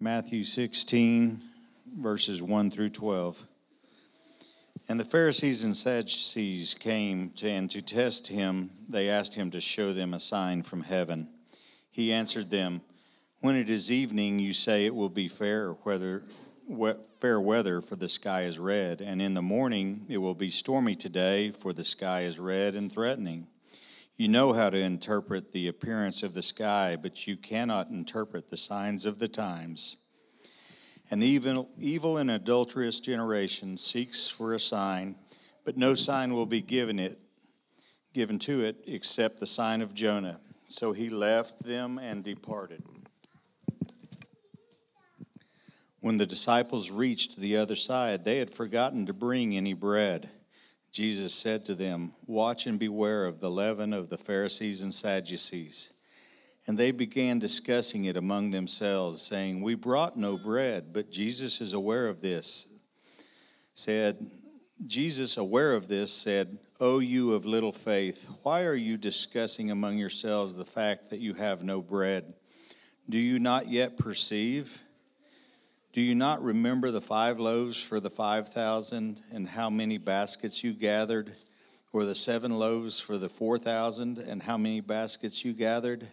Matthew 16, verses 1 through 12. And the Pharisees and Sadducees came to, and to test him, they asked him to show them a sign from heaven. He answered them, When it is evening, you say it will be fair weather, fair weather, for the sky is red, and in the morning it will be stormy today, for the sky is red and threatening. You know how to interpret the appearance of the sky, but you cannot interpret the signs of the times. An evil, evil and adulterous generation seeks for a sign, but no sign will be given it, given to it, except the sign of Jonah. So he left them and departed. When the disciples reached the other side, they had forgotten to bring any bread. Jesus said to them, Watch and beware of the leaven of the Pharisees and Sadducees. And they began discussing it among themselves, saying, We brought no bread, but Jesus is aware of this. Said, Jesus, aware of this, said, O you of little faith, why are you discussing among yourselves the fact that you have no bread? Do you not yet perceive? Do you not remember the five loaves for the five thousand and how many baskets you gathered, or the seven loaves for the four thousand and how many baskets you gathered?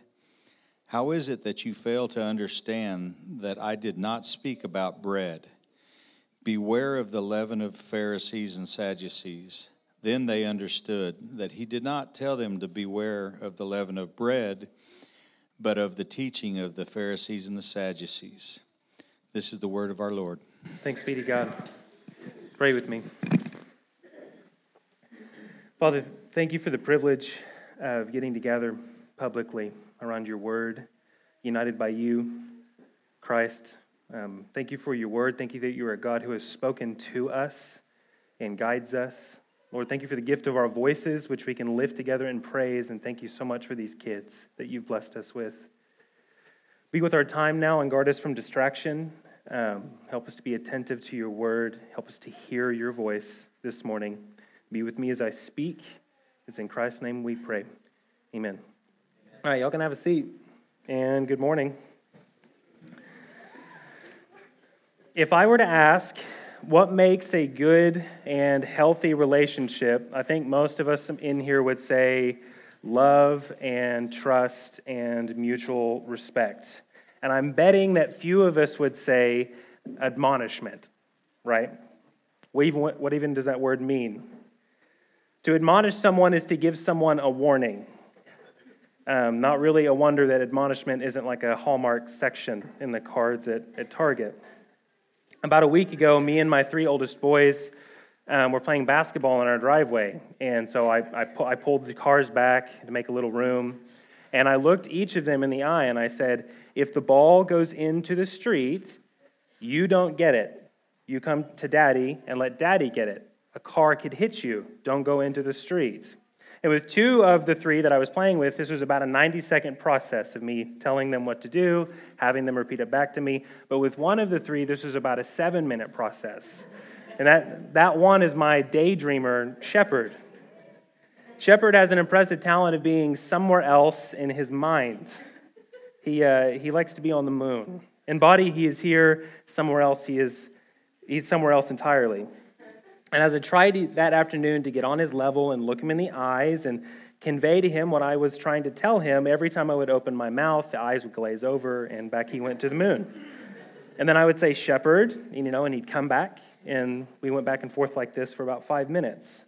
How is it that you fail to understand that I did not speak about bread? Beware of the leaven of Pharisees and Sadducees. Then they understood that he did not tell them to beware of the leaven of bread, but of the teaching of the Pharisees and the Sadducees. This is the word of our Lord. Thanks be to God. Pray with me. Father, thank you for the privilege of getting together publicly around your word, united by you, Christ. Um, thank you for your word. Thank you that you are a God who has spoken to us and guides us. Lord, thank you for the gift of our voices, which we can lift together in praise. And thank you so much for these kids that you've blessed us with. Be with our time now and guard us from distraction um, help us to be attentive to your word. Help us to hear your voice this morning. Be with me as I speak. It's in Christ's name we pray. Amen. All right, y'all can have a seat. And good morning. If I were to ask what makes a good and healthy relationship, I think most of us in here would say love and trust and mutual respect. And I'm betting that few of us would say admonishment, right? What even, does that word mean? To admonish someone is to give someone a warning. Um, not really a wonder that admonishment isn't like a Hallmark section in the cards at, at Target. About a week ago, me and my three oldest boys um, were playing basketball in our driveway. And so I, I, pu- I pulled the cars back to make a little room. And I looked each of them in the eye and I said, if the ball goes into the street, you don't get it. You come to daddy and let daddy get it. A car could hit you. Don't go into the street. And with two of the three that I was playing with, this was about a 90 second process of me telling them what to do, having them repeat it back to me. But with one of the three, this was about a seven minute process. And that, that one is my daydreamer, Shepherd. Shepherd has an impressive talent of being somewhere else in his mind. He, uh, he likes to be on the moon. In body, he is here. Somewhere else, he is he's somewhere else entirely. And as I tried that afternoon to get on his level and look him in the eyes and convey to him what I was trying to tell him, every time I would open my mouth, the eyes would glaze over, and back he went to the moon. And then I would say, Shepherd, you know, and he'd come back, and we went back and forth like this for about five minutes.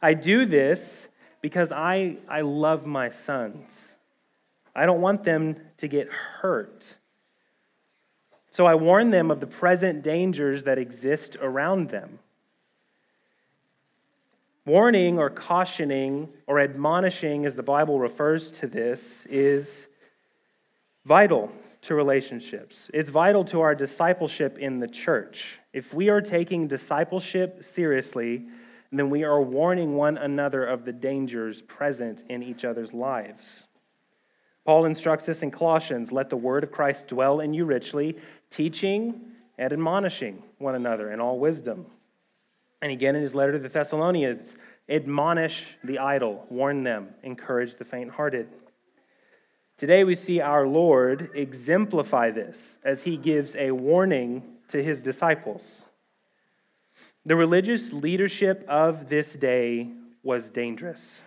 I do this because I, I love my sons. I don't want them to get hurt. So I warn them of the present dangers that exist around them. Warning or cautioning or admonishing, as the Bible refers to this, is vital to relationships. It's vital to our discipleship in the church. If we are taking discipleship seriously, then we are warning one another of the dangers present in each other's lives. Paul instructs us in Colossians let the word of Christ dwell in you richly, teaching and admonishing one another in all wisdom. And again in his letter to the Thessalonians, admonish the idle, warn them, encourage the faint hearted. Today we see our Lord exemplify this as he gives a warning to his disciples. The religious leadership of this day was dangerous.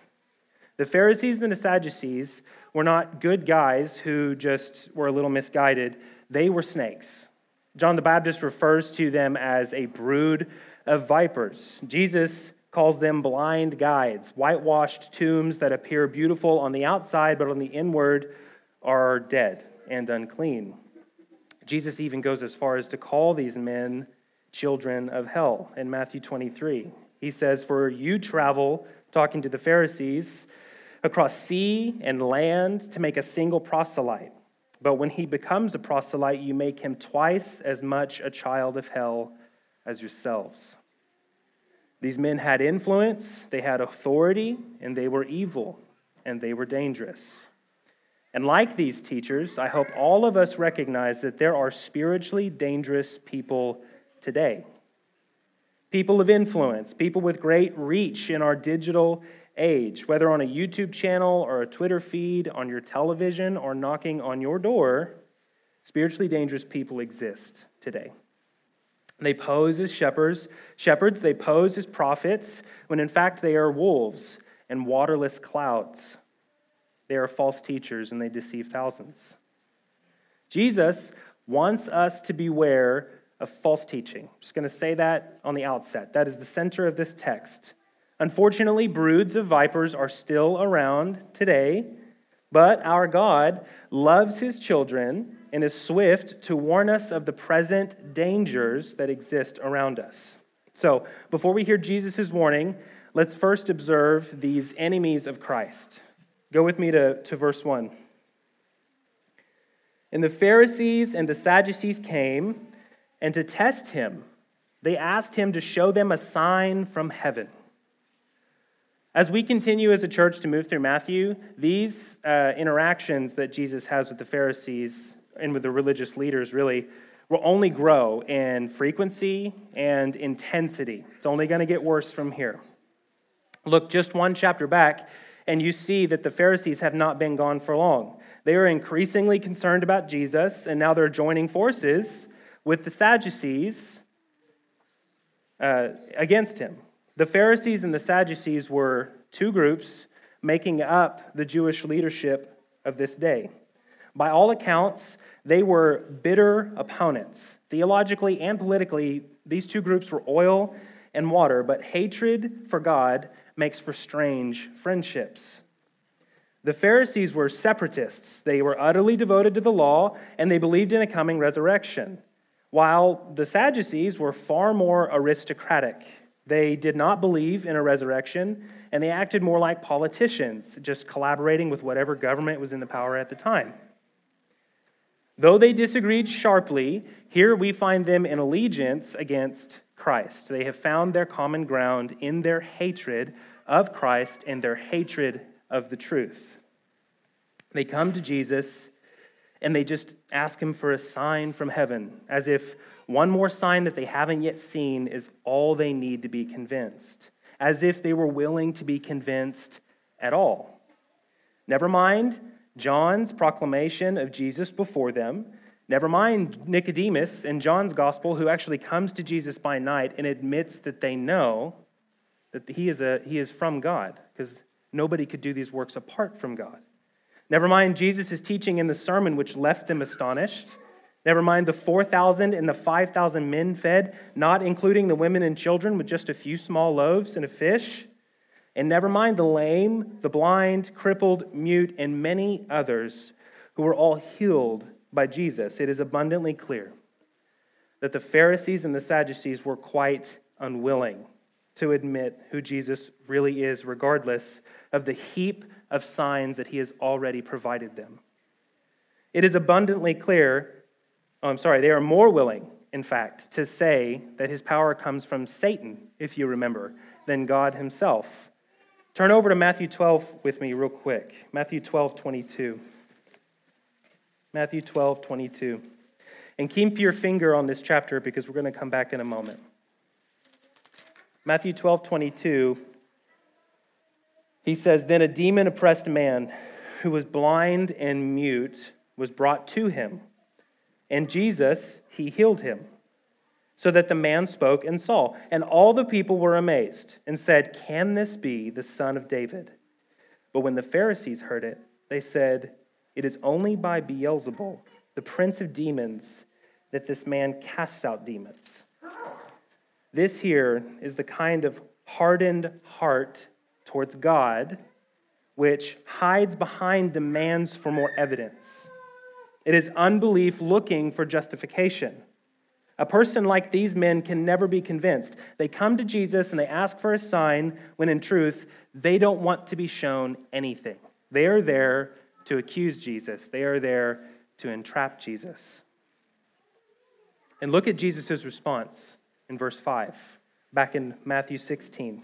The Pharisees and the Sadducees were not good guys who just were a little misguided, they were snakes. John the Baptist refers to them as a brood of vipers. Jesus calls them blind guides, whitewashed tombs that appear beautiful on the outside, but on the inward are dead and unclean. Jesus even goes as far as to call these men children of hell in Matthew 23. He says, For you travel, talking to the Pharisees, across sea and land to make a single proselyte. But when he becomes a proselyte, you make him twice as much a child of hell as yourselves. These men had influence, they had authority, and they were evil, and they were dangerous. And like these teachers, I hope all of us recognize that there are spiritually dangerous people today. People of influence, people with great reach in our digital age, whether on a YouTube channel or a Twitter feed, on your television, or knocking on your door, spiritually dangerous people exist today. They pose as shepherds, shepherds, they pose as prophets, when in fact they are wolves and waterless clouds. They are false teachers and they deceive thousands. Jesus wants us to beware of false teaching. I'm just going to say that on the outset. That is the center of this text. Unfortunately, broods of vipers are still around today, but our God loves his children and is swift to warn us of the present dangers that exist around us. So, before we hear Jesus' warning, let's first observe these enemies of Christ. Go with me to, to verse 1. And the Pharisees and the Sadducees came, and to test him, they asked him to show them a sign from heaven. As we continue as a church to move through Matthew, these uh, interactions that Jesus has with the Pharisees and with the religious leaders really will only grow in frequency and intensity. It's only going to get worse from here. Look just one chapter back, and you see that the Pharisees have not been gone for long. They are increasingly concerned about Jesus, and now they're joining forces with the Sadducees uh, against him. The Pharisees and the Sadducees were two groups making up the Jewish leadership of this day. By all accounts, they were bitter opponents. Theologically and politically, these two groups were oil and water, but hatred for God makes for strange friendships. The Pharisees were separatists. They were utterly devoted to the law, and they believed in a coming resurrection, while the Sadducees were far more aristocratic. They did not believe in a resurrection, and they acted more like politicians, just collaborating with whatever government was in the power at the time. Though they disagreed sharply, here we find them in allegiance against Christ. They have found their common ground in their hatred of Christ and their hatred of the truth. They come to Jesus and they just ask him for a sign from heaven, as if one more sign that they haven't yet seen is all they need to be convinced, as if they were willing to be convinced at all. Never mind John's proclamation of Jesus before them. Never mind Nicodemus in John's gospel, who actually comes to Jesus by night and admits that they know that he is, a, he is from God, because nobody could do these works apart from God. Never mind Jesus' teaching in the sermon, which left them astonished. Never mind the 4,000 and the 5,000 men fed, not including the women and children with just a few small loaves and a fish. And never mind the lame, the blind, crippled, mute, and many others who were all healed by Jesus. It is abundantly clear that the Pharisees and the Sadducees were quite unwilling to admit who Jesus really is, regardless of the heap of signs that he has already provided them. It is abundantly clear, oh, I'm sorry, they are more willing, in fact, to say that his power comes from Satan, if you remember, than God himself. Turn over to Matthew 12 with me, real quick. Matthew 12, 22. Matthew 12, 22. And keep your finger on this chapter because we're going to come back in a moment. Matthew 12, 22. He says, Then a demon oppressed man who was blind and mute, was brought to him. And Jesus, he healed him, so that the man spoke and saw. And all the people were amazed and said, Can this be the son of David? But when the Pharisees heard it, they said, It is only by Beelzebul, the prince of demons, that this man casts out demons. This here is the kind of hardened heart towards God which hides behind demands for more evidence. It is unbelief looking for justification. A person like these men can never be convinced. They come to Jesus and they ask for a sign when in truth, they don't want to be shown anything. They are there to accuse Jesus, they are there to entrap Jesus. And look at Jesus' response in verse 5, back in Matthew 16.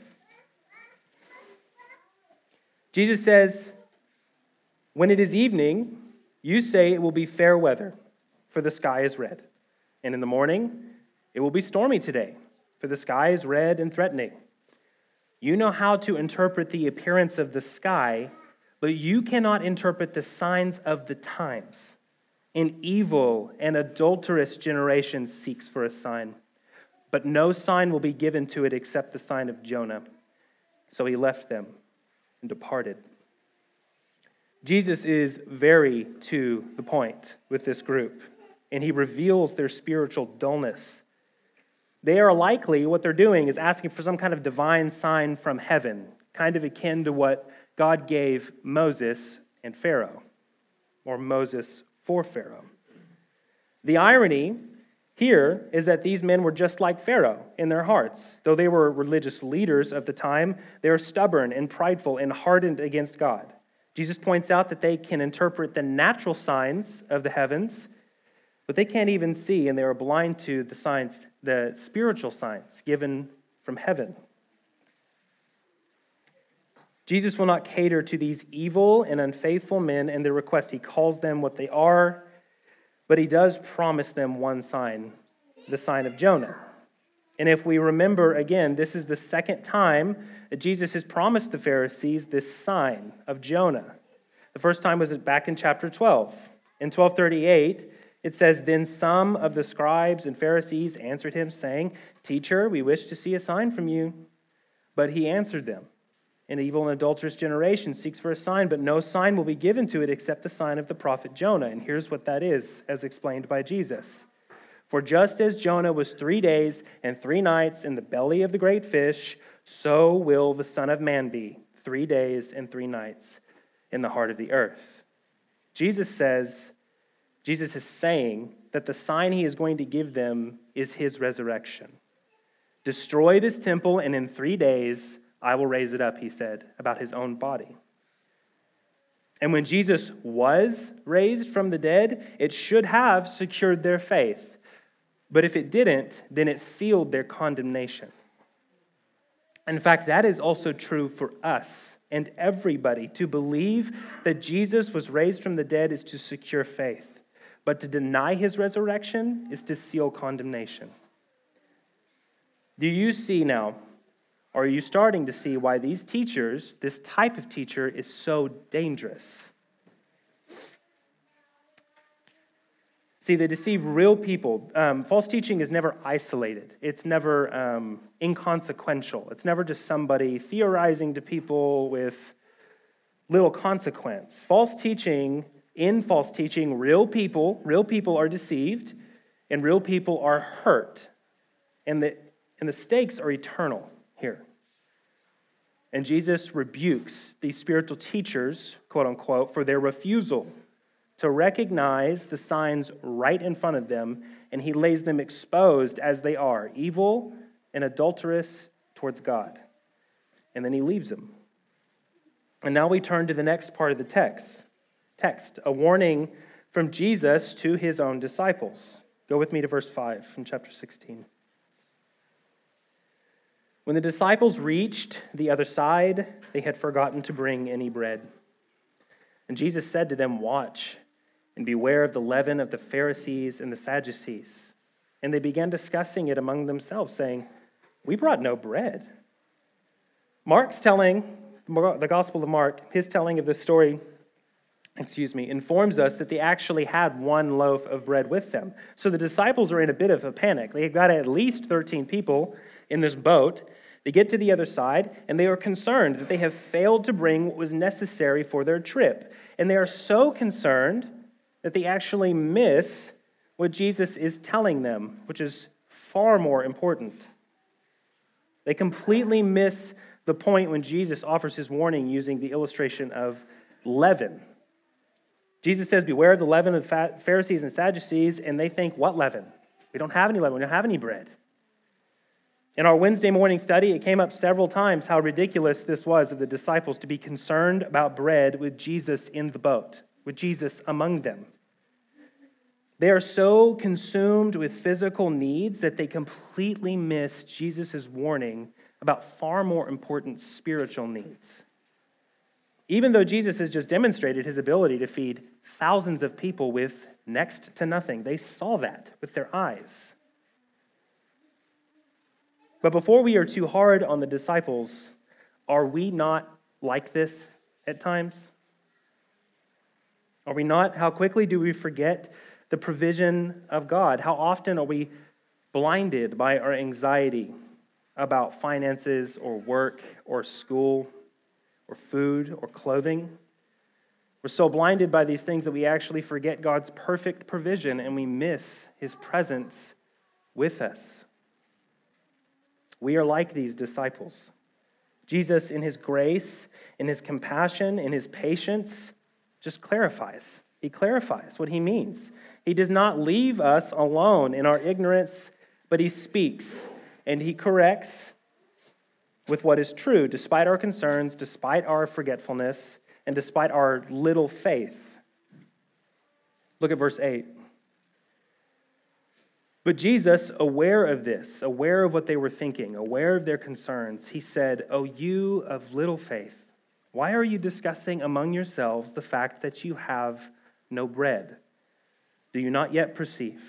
Jesus says, When it is evening, you say it will be fair weather, for the sky is red. And in the morning, it will be stormy today, for the sky is red and threatening. You know how to interpret the appearance of the sky, but you cannot interpret the signs of the times. An evil and adulterous generation seeks for a sign, but no sign will be given to it except the sign of Jonah. So he left them and departed. Jesus is very to the point with this group, and he reveals their spiritual dullness. They are likely, what they're doing is asking for some kind of divine sign from heaven, kind of akin to what God gave Moses and Pharaoh, or Moses for Pharaoh. The irony here is that these men were just like Pharaoh in their hearts. Though they were religious leaders of the time, they are stubborn and prideful and hardened against God. Jesus points out that they can interpret the natural signs of the heavens, but they can't even see, and they are blind to the signs, the spiritual signs given from heaven. Jesus will not cater to these evil and unfaithful men and their request. He calls them what they are but he does promise them one sign the sign of Jonah. And if we remember again, this is the second time that Jesus has promised the Pharisees this sign of Jonah. The first time was back in chapter 12. In 1238, it says, Then some of the scribes and Pharisees answered him, saying, Teacher, we wish to see a sign from you. But he answered them, an evil and adulterous generation seeks for a sign, but no sign will be given to it except the sign of the prophet Jonah. And here's what that is, as explained by Jesus. For just as Jonah was three days and three nights in the belly of the great fish, so will the Son of Man be three days and three nights in the heart of the earth. Jesus says, Jesus is saying that the sign he is going to give them is his resurrection. Destroy this temple, and in three days, I will raise it up, he said about his own body. And when Jesus was raised from the dead, it should have secured their faith. But if it didn't, then it sealed their condemnation. In fact, that is also true for us and everybody. To believe that Jesus was raised from the dead is to secure faith, but to deny his resurrection is to seal condemnation. Do you see now or are you starting to see why these teachers, this type of teacher, is so dangerous? See, they deceive real people. Um, false teaching is never isolated, it's never um, inconsequential. It's never just somebody theorizing to people with little consequence. False teaching, in false teaching, real people, real people are deceived, and real people are hurt. And the, and the stakes are eternal here. And Jesus rebukes these spiritual teachers, quote unquote, for their refusal to recognize the signs right in front of them, and he lays them exposed as they are evil and adulterous towards God. And then he leaves them. And now we turn to the next part of the text. Text, a warning from Jesus to his own disciples. Go with me to verse 5 from chapter 16. When the disciples reached the other side, they had forgotten to bring any bread. And Jesus said to them, Watch and beware of the leaven of the Pharisees and the Sadducees. And they began discussing it among themselves, saying, We brought no bread. Mark's telling, the Gospel of Mark, his telling of this story excuse me, informs us that they actually had one loaf of bread with them. So the disciples are in a bit of a panic. They've got at least 13 people in this boat. They get to the other side, and they are concerned that they have failed to bring what was necessary for their trip. And they are so concerned that they actually miss what Jesus is telling them, which is far more important. They completely miss the point when Jesus offers his warning using the illustration of leaven. Jesus says, Beware of the leaven of the Pharisees and Sadducees, and they think, What leaven? We don't have any leaven, we don't have any bread. In our Wednesday morning study, it came up several times how ridiculous this was of the disciples to be concerned about bread with Jesus in the boat, with Jesus among them. They are so consumed with physical needs that they completely miss Jesus' warning about far more important spiritual needs. Even though Jesus has just demonstrated his ability to feed thousands of people with next to nothing, they saw that with their eyes. But before we are too hard on the disciples, are we not like this at times? Are we not? How quickly do we forget the provision of God? How often are we blinded by our anxiety about finances or work or school or food or clothing? We're so blinded by these things that we actually forget God's perfect provision and we miss his presence with us. We are like these disciples. Jesus, in his grace, in his compassion, in his patience, just clarifies. He clarifies what he means. He does not leave us alone in our ignorance, but he speaks and he corrects with what is true, despite our concerns, despite our forgetfulness, and despite our little faith. Look at verse 8. But Jesus, aware of this, aware of what they were thinking, aware of their concerns, he said, O you of little faith, why are you discussing among yourselves the fact that you have no bread? Do you not yet perceive?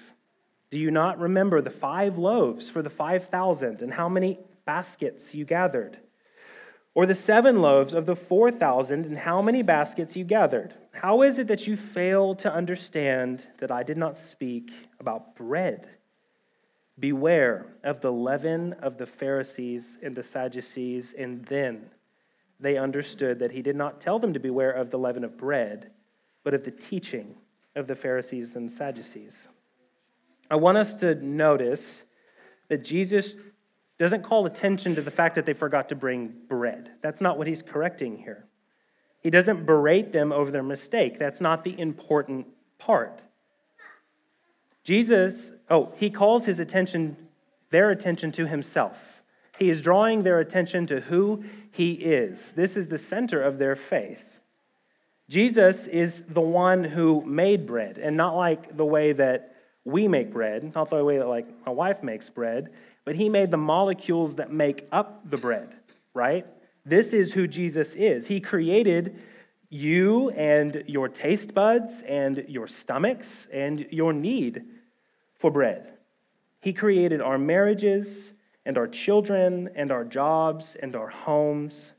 Do you not remember the five loaves for the 5,000 and how many baskets you gathered? Or the seven loaves of the 4,000 and how many baskets you gathered? How is it that you fail to understand that I did not speak about bread? Beware of the leaven of the Pharisees and the Sadducees. And then they understood that he did not tell them to beware of the leaven of bread, but of the teaching of the Pharisees and Sadducees. I want us to notice that Jesus doesn't call attention to the fact that they forgot to bring bread. That's not what he's correcting here. He doesn't berate them over their mistake. That's not the important part. Jesus, oh, he calls his attention, their attention to himself. He is drawing their attention to who he is. This is the center of their faith. Jesus is the one who made bread, and not like the way that we make bread, not the way that like my wife makes bread, but he made the molecules that make up the bread, right? This is who Jesus is. He created you and your taste buds and your stomachs and your need for bread. He created our marriages and our children and our jobs and our homes.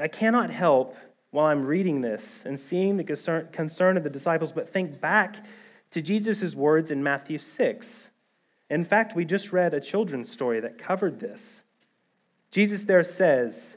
I cannot help while I'm reading this and seeing the concern, of the disciples, but think back to Jesus' words in Matthew 6. In fact, we just read a children's story that covered this. Jesus there says,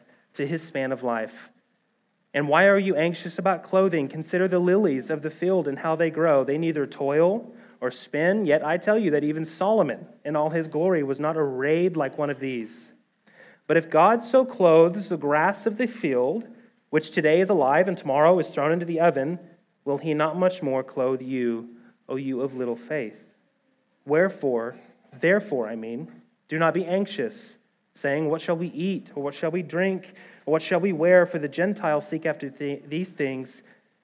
to his span of life. And why are you anxious about clothing? Consider the lilies of the field and how they grow. They neither toil or spin, yet I tell you that even Solomon in all his glory was not arrayed like one of these. But if God so clothes the grass of the field, which today is alive and tomorrow is thrown into the oven, will he not much more clothe you, O you of little faith? Wherefore, therefore, I mean, do not be anxious saying, What shall we eat? Or what shall we drink? Or what shall we wear? For the Gentiles seek after th- these things,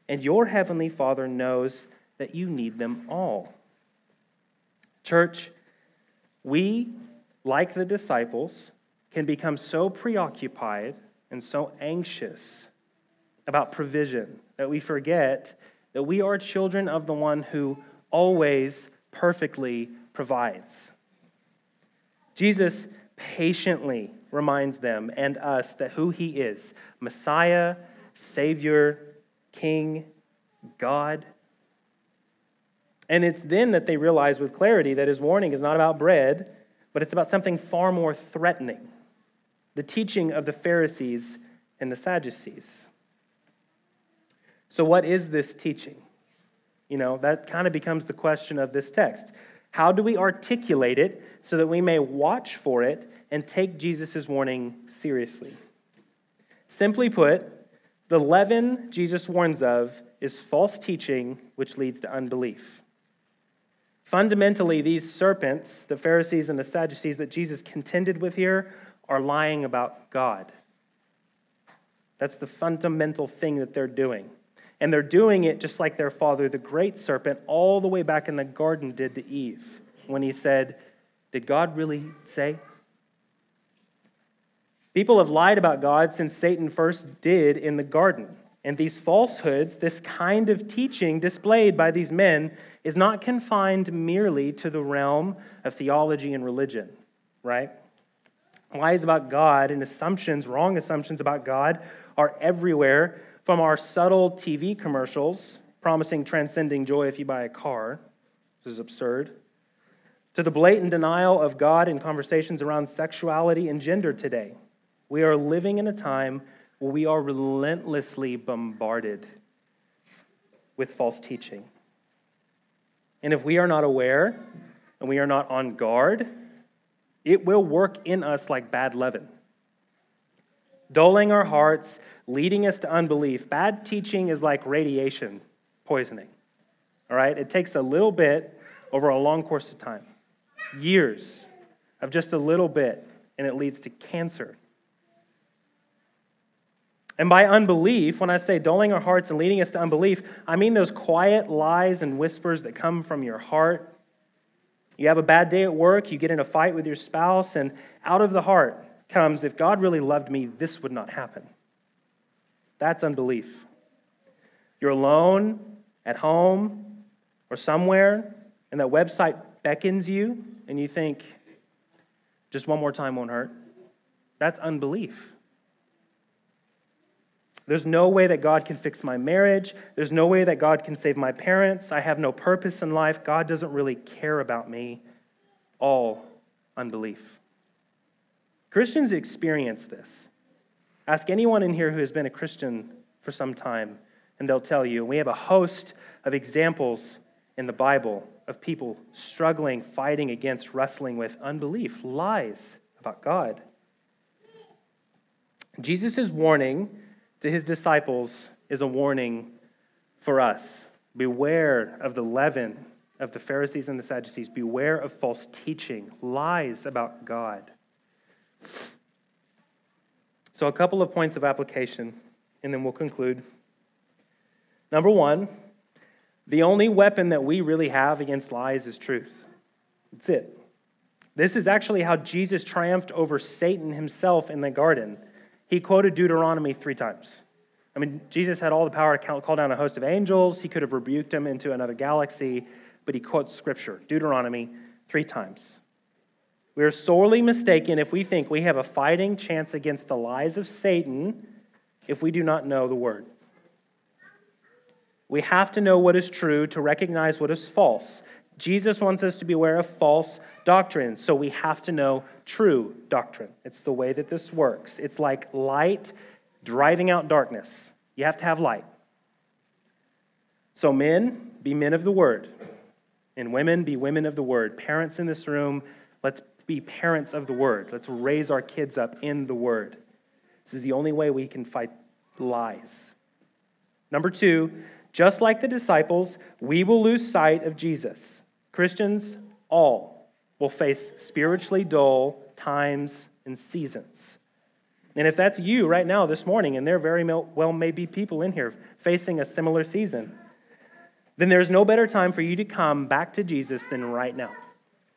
and your heavenly Father knows that you need them all. Church, we, like the disciples, can become so preoccupied and so anxious about provision that we forget that we are children of the one who always perfectly provides. Jesus patiently reminds them and us that who he is Messiah, Savior, King, God. And it's then that they realize with clarity that his warning is not about bread, but it's about something far more threatening the teaching of the Pharisees and the Sadducees. So, what is this teaching? You know, that kind of becomes the question of this text. How do we articulate it so that we may watch for it and take Jesus' warning seriously? Simply put, the leaven Jesus warns of is false teaching which leads to unbelief. Fundamentally, these serpents, the Pharisees and the Sadducees that Jesus contended with here, are lying about God. That's the fundamental thing that they're doing. And they're doing it just like their father, the great serpent, all the way back in the garden did to Eve when he said, Did God really say? People have lied about God since Satan first did in the garden. And these falsehoods, this kind of teaching displayed by these men, is not confined merely to the realm of theology and religion, right? Lies about God and assumptions, wrong assumptions about God, are everywhere from our subtle TV commercials promising transcending joy if you buy a car, which is absurd, to the blatant denial of God in conversations around sexuality and gender today. We are living in a time where we are relentlessly bombarded with false teaching. And if we are not aware and we are not on guard, it will work in us like bad leaven dulling our hearts, leading us to unbelief. Bad teaching is like radiation poisoning. All right? It takes a little bit over a long course of time, years of just a little bit, and it leads to cancer. And by unbelief, when I say dulling our hearts and leading us to unbelief, I mean those quiet lies and whispers that come from your heart. You have a bad day at work, you get in a fight with your spouse, and out of the heart, comes, if God really loved me, this would not happen. That's unbelief. You're alone, at home, or somewhere, and that website beckons you, and you think, just one more time won't hurt. That's unbelief. There's no way that God can fix my marriage. There's no way that God can save my parents. I have no purpose in life. God doesn't really care about me. All unbelief. Christians experience this. Ask anyone in here who has been a Christian for some time, and they'll tell you. We have a host of examples in the Bible of people struggling, fighting against, wrestling with unbelief, lies about God. Jesus' warning to his disciples is a warning for us. Beware of the leaven of the Pharisees and the Sadducees. Beware of false teaching, lies about God. So, a couple of points of application, and then we'll conclude. Number one, the only weapon that we really have against lies is truth. That's it. This is actually how Jesus triumphed over Satan himself in the garden. He quoted Deuteronomy three times. I mean, Jesus had all the power to call down a host of angels. He could have rebuked him into another galaxy, but he quotes scripture, Deuteronomy, three times. We are sorely mistaken if we think we have a fighting chance against the lies of Satan if we do not know the word. We have to know what is true to recognize what is false. Jesus wants us to be aware of false doctrine, so we have to know true doctrine. It's the way that this works. It's like light driving out darkness. You have to have light. So, men, be men of the word, and women, be women of the word. Parents in this room, let's be parents of the word. Let's raise our kids up in the word. This is the only way we can fight lies. Number two, just like the disciples, we will lose sight of Jesus. Christians, all, will face spiritually dull times and seasons. And if that's you right now this morning, and there very well may be people in here facing a similar season, then there's no better time for you to come back to Jesus than right now.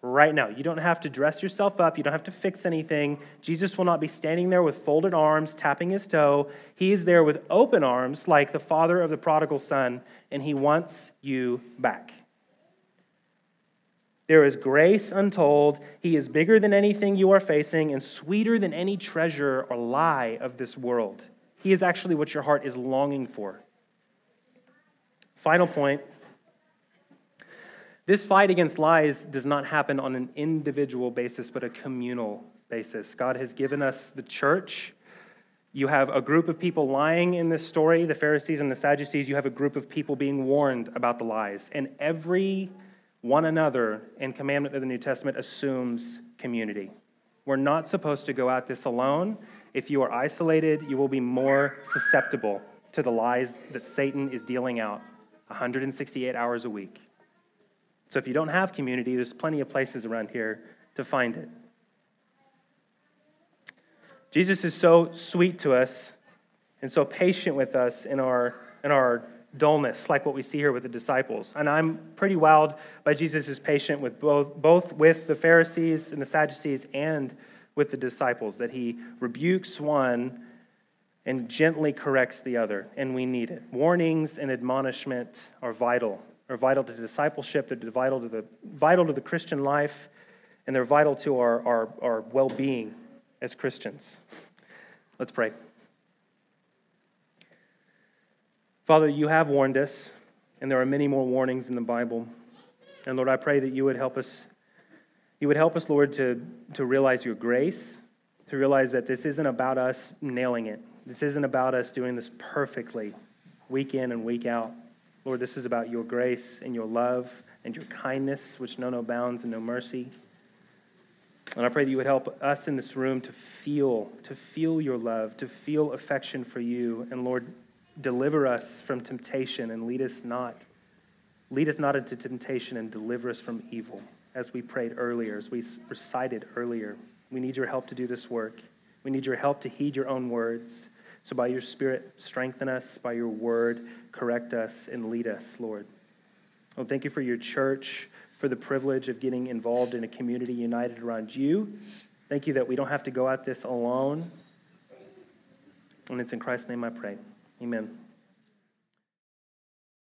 Right now. You don't have to dress yourself up. You don't have to fix anything. Jesus will not be standing there with folded arms, tapping his toe. He is there with open arms, like the father of the prodigal son, and he wants you back. There is grace untold. He is bigger than anything you are facing and sweeter than any treasure or lie of this world. He is actually what your heart is longing for. Final point this fight against lies does not happen on an individual basis, but a communal basis. God has given us the church. You have a group of people lying in this story, the Pharisees and the Sadducees. You have a group of people being warned about the lies. And every one another and commandment of the New Testament assumes community. We're not supposed to go at this alone. If you are isolated, you will be more susceptible to the lies that Satan is dealing out 168 hours a week. So if you don't have community, there's plenty of places around here to find it. Jesus is so sweet to us and so patient with us in our, in our dullness, like what we see here with the disciples. And I'm pretty wowed by Jesus' patience with both, both with the Pharisees and the Sadducees and with the disciples, that he rebukes one and gently corrects the other, and we need it. Warnings and admonishment are vital. Are vital to discipleship, they're vital to the, vital to the Christian life, and they're vital to our, our, our well being as Christians. Let's pray. Father, you have warned us, and there are many more warnings in the Bible. And Lord, I pray that you would help us. You would help us, Lord, to, to realize your grace, to realize that this isn't about us nailing it. This isn't about us doing this perfectly, week in and week out. Lord, this is about your grace and your love and your kindness, which know no bounds and no mercy. And I pray that you would help us in this room to feel, to feel your love, to feel affection for you. And Lord, Deliver us from temptation and lead us not. Lead us not into temptation and deliver us from evil. As we prayed earlier, as we recited earlier, we need your help to do this work. We need your help to heed your own words. So, by your Spirit, strengthen us. By your word, correct us and lead us, Lord. Thank you for your church, for the privilege of getting involved in a community united around you. Thank you that we don't have to go at this alone. And it's in Christ's name I pray. Amen.